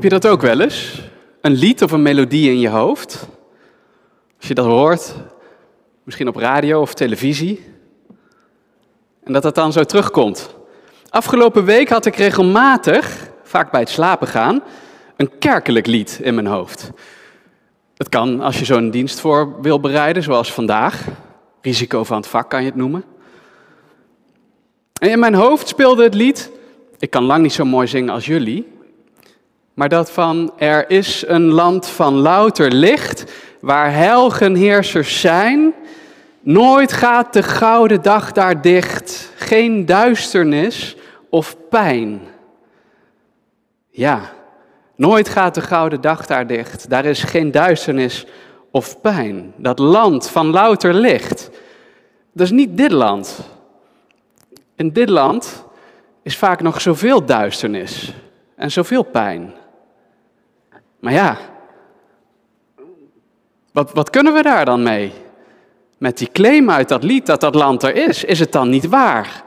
Heb je dat ook wel eens? Een lied of een melodie in je hoofd? Als je dat hoort, misschien op radio of televisie, en dat dat dan zo terugkomt. Afgelopen week had ik regelmatig, vaak bij het slapen gaan, een kerkelijk lied in mijn hoofd. Het kan als je zo'n dienst voor wil bereiden, zoals vandaag. Risico van het vak kan je het noemen. En in mijn hoofd speelde het lied, ik kan lang niet zo mooi zingen als jullie, maar dat van er is een land van louter licht, waar helgenheersers zijn. Nooit gaat de gouden dag daar dicht, geen duisternis of pijn. Ja, nooit gaat de gouden dag daar dicht, daar is geen duisternis of pijn. Dat land van louter licht, dat is niet dit land. In dit land is vaak nog zoveel duisternis en zoveel pijn. Maar ja, wat, wat kunnen we daar dan mee? Met die claim uit dat lied dat dat land er is, is het dan niet waar?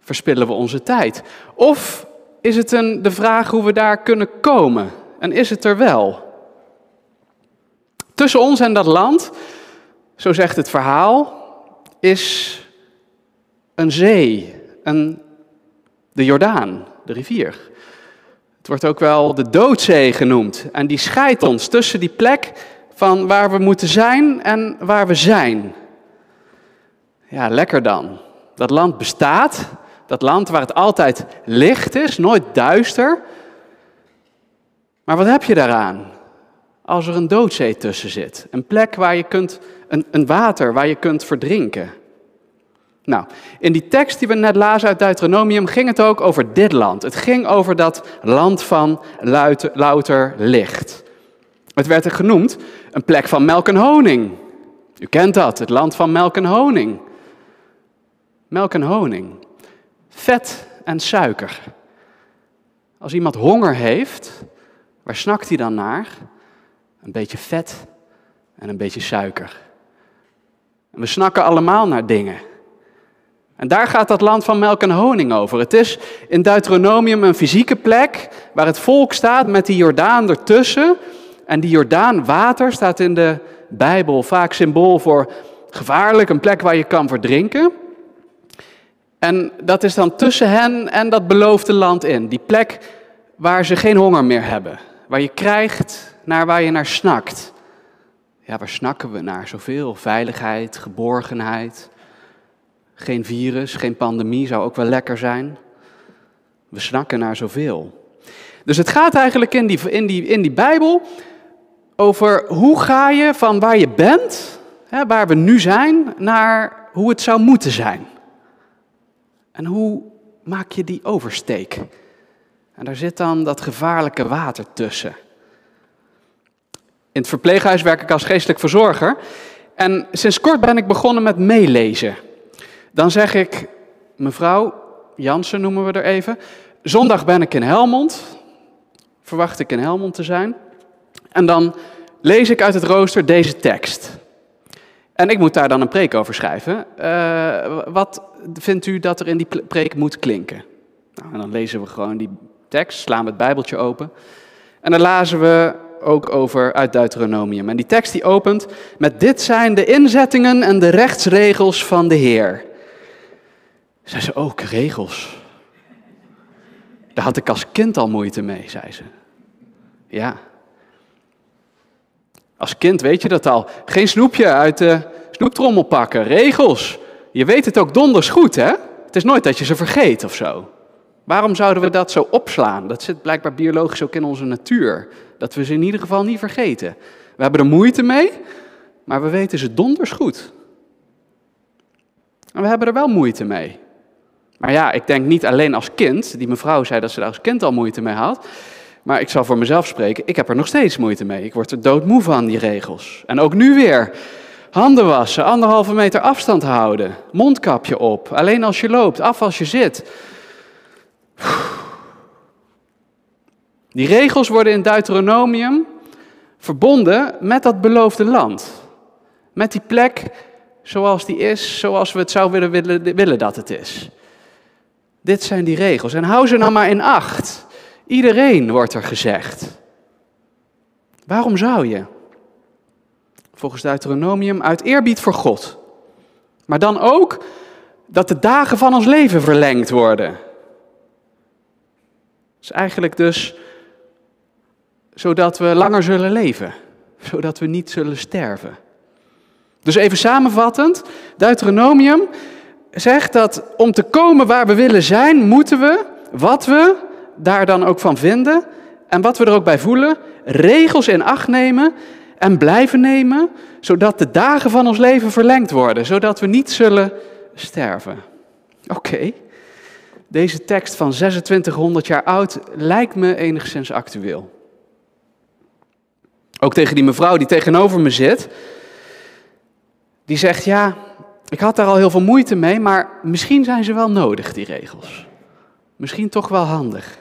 Verspillen we onze tijd? Of is het een, de vraag hoe we daar kunnen komen? En is het er wel? Tussen ons en dat land, zo zegt het verhaal, is een zee, een, de Jordaan, de rivier. Het wordt ook wel de doodzee genoemd. En die scheidt ons tussen die plek van waar we moeten zijn en waar we zijn. Ja, lekker dan. Dat land bestaat. Dat land waar het altijd licht is, nooit duister. Maar wat heb je daaraan? Als er een doodzee tussen zit. Een plek waar je kunt, een, een water waar je kunt verdrinken. Nou, in die tekst die we net lazen uit Deuteronomium ging het ook over dit land. Het ging over dat land van louter licht. Het werd er genoemd een plek van melk en honing. U kent dat, het land van melk en honing. Melk en honing. Vet en suiker. Als iemand honger heeft, waar snakt hij dan naar? Een beetje vet en een beetje suiker. En we snakken allemaal naar dingen. En daar gaat dat land van melk en honing over. Het is in Deuteronomium een fysieke plek waar het volk staat met die Jordaan ertussen. En die Jordaan water staat in de Bijbel vaak symbool voor gevaarlijk, een plek waar je kan verdrinken. En dat is dan tussen hen en dat beloofde land in. Die plek waar ze geen honger meer hebben. Waar je krijgt naar waar je naar snakt. Ja, waar snakken we naar? Zoveel. Veiligheid, geborgenheid. Geen virus, geen pandemie zou ook wel lekker zijn. We snakken naar zoveel. Dus het gaat eigenlijk in die, in die, in die Bijbel over hoe ga je van waar je bent, hè, waar we nu zijn, naar hoe het zou moeten zijn. En hoe maak je die oversteek? En daar zit dan dat gevaarlijke water tussen. In het verpleeghuis werk ik als geestelijk verzorger. En sinds kort ben ik begonnen met meelezen. Dan zeg ik, mevrouw Jansen noemen we er even. Zondag ben ik in Helmond. Verwacht ik in Helmond te zijn. En dan lees ik uit het rooster deze tekst. En ik moet daar dan een preek over schrijven. Uh, wat vindt u dat er in die preek moet klinken? Nou, en dan lezen we gewoon die tekst, slaan we het Bijbeltje open. En dan lazen we ook over uit Deuteronomium. En die tekst die opent met dit zijn de inzettingen en de rechtsregels van de Heer. Zei ze ook, regels. Daar had ik als kind al moeite mee, zei ze. Ja. Als kind weet je dat al. Geen snoepje uit de snoeptrommel pakken, regels. Je weet het ook donders goed, hè? Het is nooit dat je ze vergeet of zo. Waarom zouden we dat zo opslaan? Dat zit blijkbaar biologisch ook in onze natuur. Dat we ze in ieder geval niet vergeten. We hebben er moeite mee, maar we weten ze donders goed. En we hebben er wel moeite mee. Maar ja, ik denk niet alleen als kind. Die mevrouw zei dat ze daar als kind al moeite mee had. Maar ik zal voor mezelf spreken, ik heb er nog steeds moeite mee. Ik word er doodmoe van, die regels. En ook nu weer. Handen wassen, anderhalve meter afstand houden, mondkapje op, alleen als je loopt, af als je zit. Die regels worden in Deuteronomium verbonden met dat beloofde land. Met die plek zoals die is, zoals we het zouden willen, willen, willen dat het is. Dit zijn die regels. En hou ze nou maar in acht. Iedereen wordt er gezegd. Waarom zou je? Volgens Deuteronomium uit eerbied voor God. Maar dan ook dat de dagen van ons leven verlengd worden. Dat is eigenlijk dus zodat we langer zullen leven, zodat we niet zullen sterven. Dus even samenvattend, Deuteronomium zegt dat om te komen waar we willen zijn, moeten we, wat we daar dan ook van vinden en wat we er ook bij voelen, regels in acht nemen en blijven nemen, zodat de dagen van ons leven verlengd worden, zodat we niet zullen sterven. Oké, deze tekst van 2600 jaar oud lijkt me enigszins actueel. Ook tegen die mevrouw die tegenover me zit, die zegt ja, ik had daar al heel veel moeite mee, maar misschien zijn ze wel nodig, die regels. Misschien toch wel handig.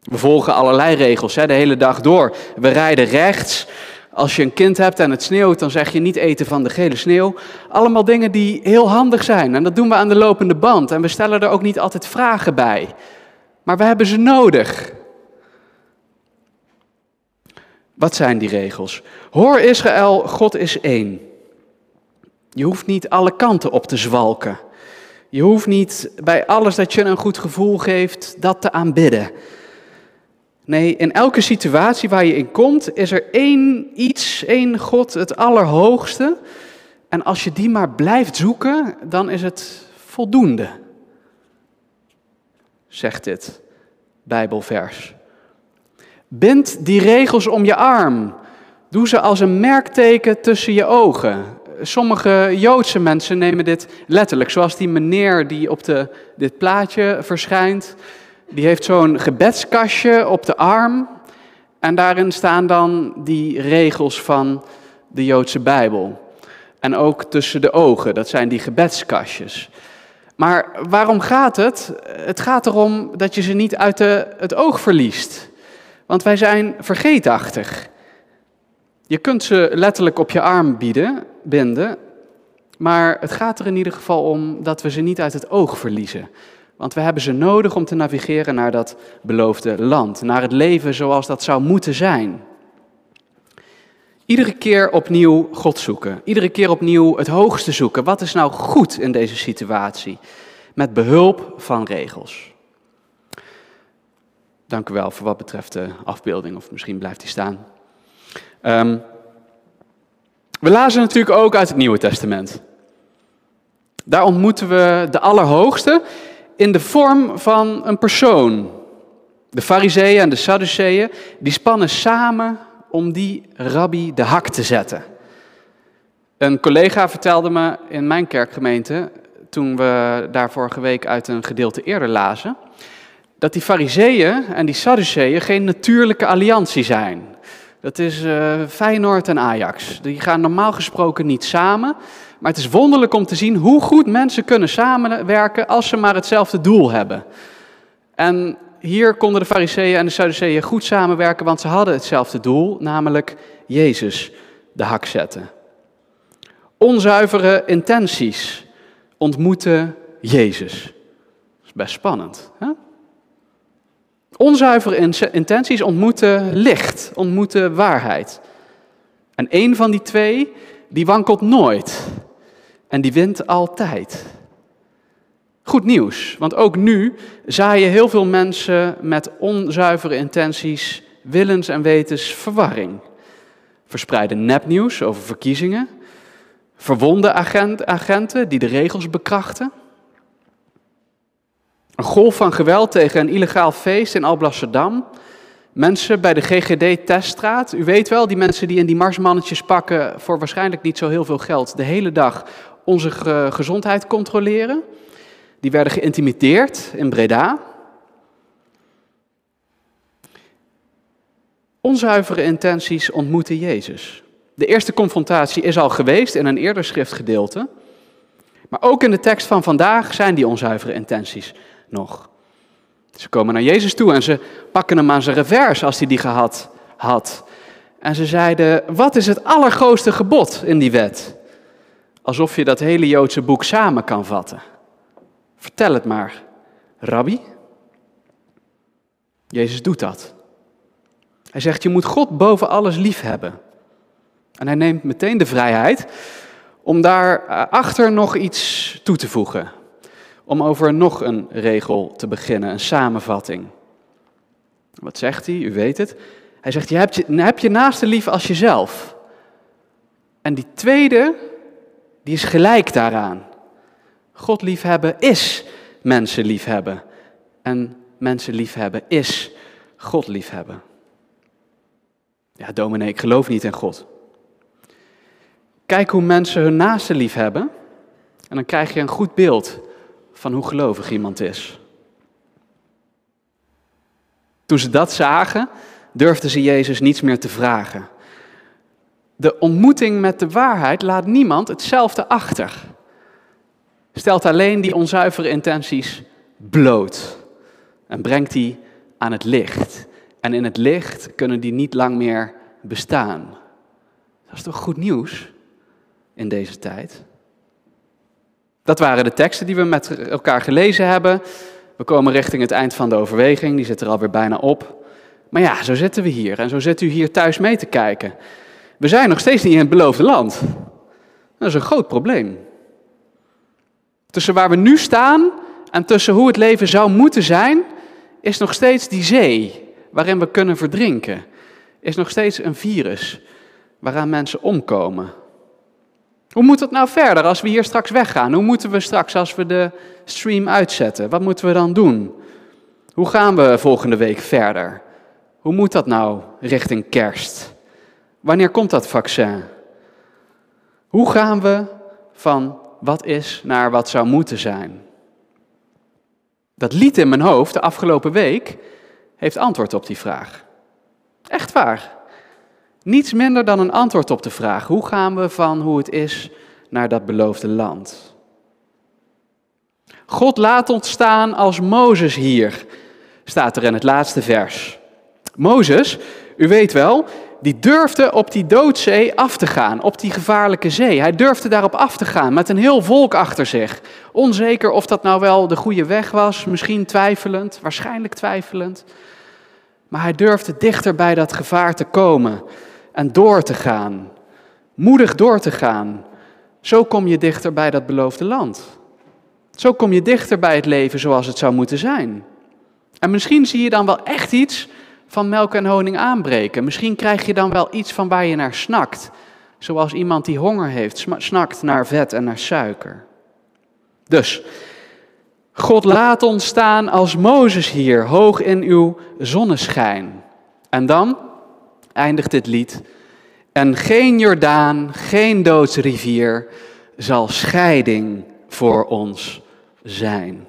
We volgen allerlei regels hè, de hele dag door. We rijden rechts. Als je een kind hebt en het sneeuwt, dan zeg je niet eten van de gele sneeuw. Allemaal dingen die heel handig zijn. En dat doen we aan de lopende band. En we stellen er ook niet altijd vragen bij. Maar we hebben ze nodig. Wat zijn die regels? Hoor Israël, God is één. Je hoeft niet alle kanten op te zwalken. Je hoeft niet bij alles dat je een goed gevoel geeft, dat te aanbidden. Nee, in elke situatie waar je in komt, is er één iets, één God, het Allerhoogste. En als je die maar blijft zoeken, dan is het voldoende. Zegt dit Bijbelvers. Bind die regels om je arm. Doe ze als een merkteken tussen je ogen. Sommige Joodse mensen nemen dit letterlijk, zoals die meneer die op de, dit plaatje verschijnt. Die heeft zo'n gebedskastje op de arm. En daarin staan dan die regels van de Joodse Bijbel. En ook tussen de ogen, dat zijn die gebedskastjes. Maar waarom gaat het? Het gaat erom dat je ze niet uit de, het oog verliest. Want wij zijn vergeetachtig. Je kunt ze letterlijk op je arm bieden, binden, maar het gaat er in ieder geval om dat we ze niet uit het oog verliezen. Want we hebben ze nodig om te navigeren naar dat beloofde land, naar het leven zoals dat zou moeten zijn. Iedere keer opnieuw God zoeken, iedere keer opnieuw het hoogste zoeken. Wat is nou goed in deze situatie? Met behulp van regels. Dank u wel voor wat betreft de afbeelding, of misschien blijft die staan. Ehm, we lazen natuurlijk ook uit het Nieuwe Testament. Daar ontmoeten we de Allerhoogste in de vorm van een persoon. De Fariseeën en de Sadduceeën, die spannen samen om die rabbi de hak te zetten. Een collega vertelde me in mijn kerkgemeente, toen we daar vorige week uit een gedeelte eerder lazen, dat die Fariseeën en die Sadduceeën geen natuurlijke alliantie zijn. Dat is uh, Feyenoord en Ajax. Die gaan normaal gesproken niet samen. Maar het is wonderlijk om te zien hoe goed mensen kunnen samenwerken als ze maar hetzelfde doel hebben. En hier konden de Fariseeën en de Sadduceeën goed samenwerken, want ze hadden hetzelfde doel, namelijk Jezus de hak zetten. Onzuivere intenties ontmoeten Jezus. Dat is best spannend. Hè? Onzuivere intenties ontmoeten licht, ontmoeten waarheid. En een van die twee, die wankelt nooit. En die wint altijd. Goed nieuws, want ook nu zaaien heel veel mensen met onzuivere intenties, willens en wetens verwarring. Verspreiden nepnieuws over verkiezingen, verwonde agenten die de regels bekrachten. Een golf van geweld tegen een illegaal feest in Alblasserdam. Mensen bij de GGD-teststraat. U weet wel, die mensen die in die marsmannetjes pakken voor waarschijnlijk niet zo heel veel geld. De hele dag onze gezondheid controleren. Die werden geïntimideerd in Breda. Onzuivere intenties ontmoeten Jezus. De eerste confrontatie is al geweest in een eerder schriftgedeelte. Maar ook in de tekst van vandaag zijn die onzuivere intenties nog. Ze komen naar Jezus toe en ze pakken hem aan zijn revers als hij die gehad had. En ze zeiden, wat is het allergrootste gebod in die wet? Alsof je dat hele Joodse boek samen kan vatten. Vertel het maar, rabbi. Jezus doet dat. Hij zegt, je moet God boven alles lief hebben. En hij neemt meteen de vrijheid om daarachter nog iets toe te voegen. Om over nog een regel te beginnen, een samenvatting. Wat zegt hij? U weet het. Hij zegt, je hebt je, heb je naaste lief als jezelf. En die tweede, die is gelijk daaraan. God liefhebben is mensen liefhebben. En mensen liefhebben is God liefhebben. Ja, dominee, ik geloof niet in God. Kijk hoe mensen hun naaste liefhebben. En dan krijg je een goed beeld van hoe gelovig iemand is. Toen ze dat zagen, durfden ze Jezus niets meer te vragen. De ontmoeting met de waarheid laat niemand hetzelfde achter. Stelt alleen die onzuivere intenties bloot en brengt die aan het licht. En in het licht kunnen die niet lang meer bestaan. Dat is toch goed nieuws in deze tijd? Dat waren de teksten die we met elkaar gelezen hebben. We komen richting het eind van de overweging, die zit er alweer bijna op. Maar ja, zo zitten we hier en zo zit u hier thuis mee te kijken. We zijn nog steeds niet in het beloofde land. Dat is een groot probleem. Tussen waar we nu staan en tussen hoe het leven zou moeten zijn, is nog steeds die zee waarin we kunnen verdrinken. Is nog steeds een virus waaraan mensen omkomen. Hoe moet het nou verder als we hier straks weggaan? Hoe moeten we straks als we de stream uitzetten? Wat moeten we dan doen? Hoe gaan we volgende week verder? Hoe moet dat nou richting kerst? Wanneer komt dat vaccin? Hoe gaan we van wat is naar wat zou moeten zijn? Dat lied in mijn hoofd de afgelopen week heeft antwoord op die vraag. Echt waar. Niets minder dan een antwoord op de vraag: hoe gaan we van hoe het is naar dat beloofde land? God laat ons staan als Mozes hier, staat er in het laatste vers. Mozes, u weet wel, die durfde op die doodzee af te gaan, op die gevaarlijke zee. Hij durfde daarop af te gaan met een heel volk achter zich. Onzeker of dat nou wel de goede weg was, misschien twijfelend, waarschijnlijk twijfelend. Maar hij durfde dichter bij dat gevaar te komen en door te gaan. Moedig door te gaan. Zo kom je dichter bij dat beloofde land. Zo kom je dichter bij het leven zoals het zou moeten zijn. En misschien zie je dan wel echt iets van melk en honing aanbreken. Misschien krijg je dan wel iets van waar je naar snakt. Zoals iemand die honger heeft, snakt naar vet en naar suiker. Dus, God laat ons staan als Mozes hier, hoog in uw zonneschijn. En dan eindigt dit lied. En geen Jordaan, geen doodsrivier zal scheiding voor ons zijn.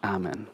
Amen.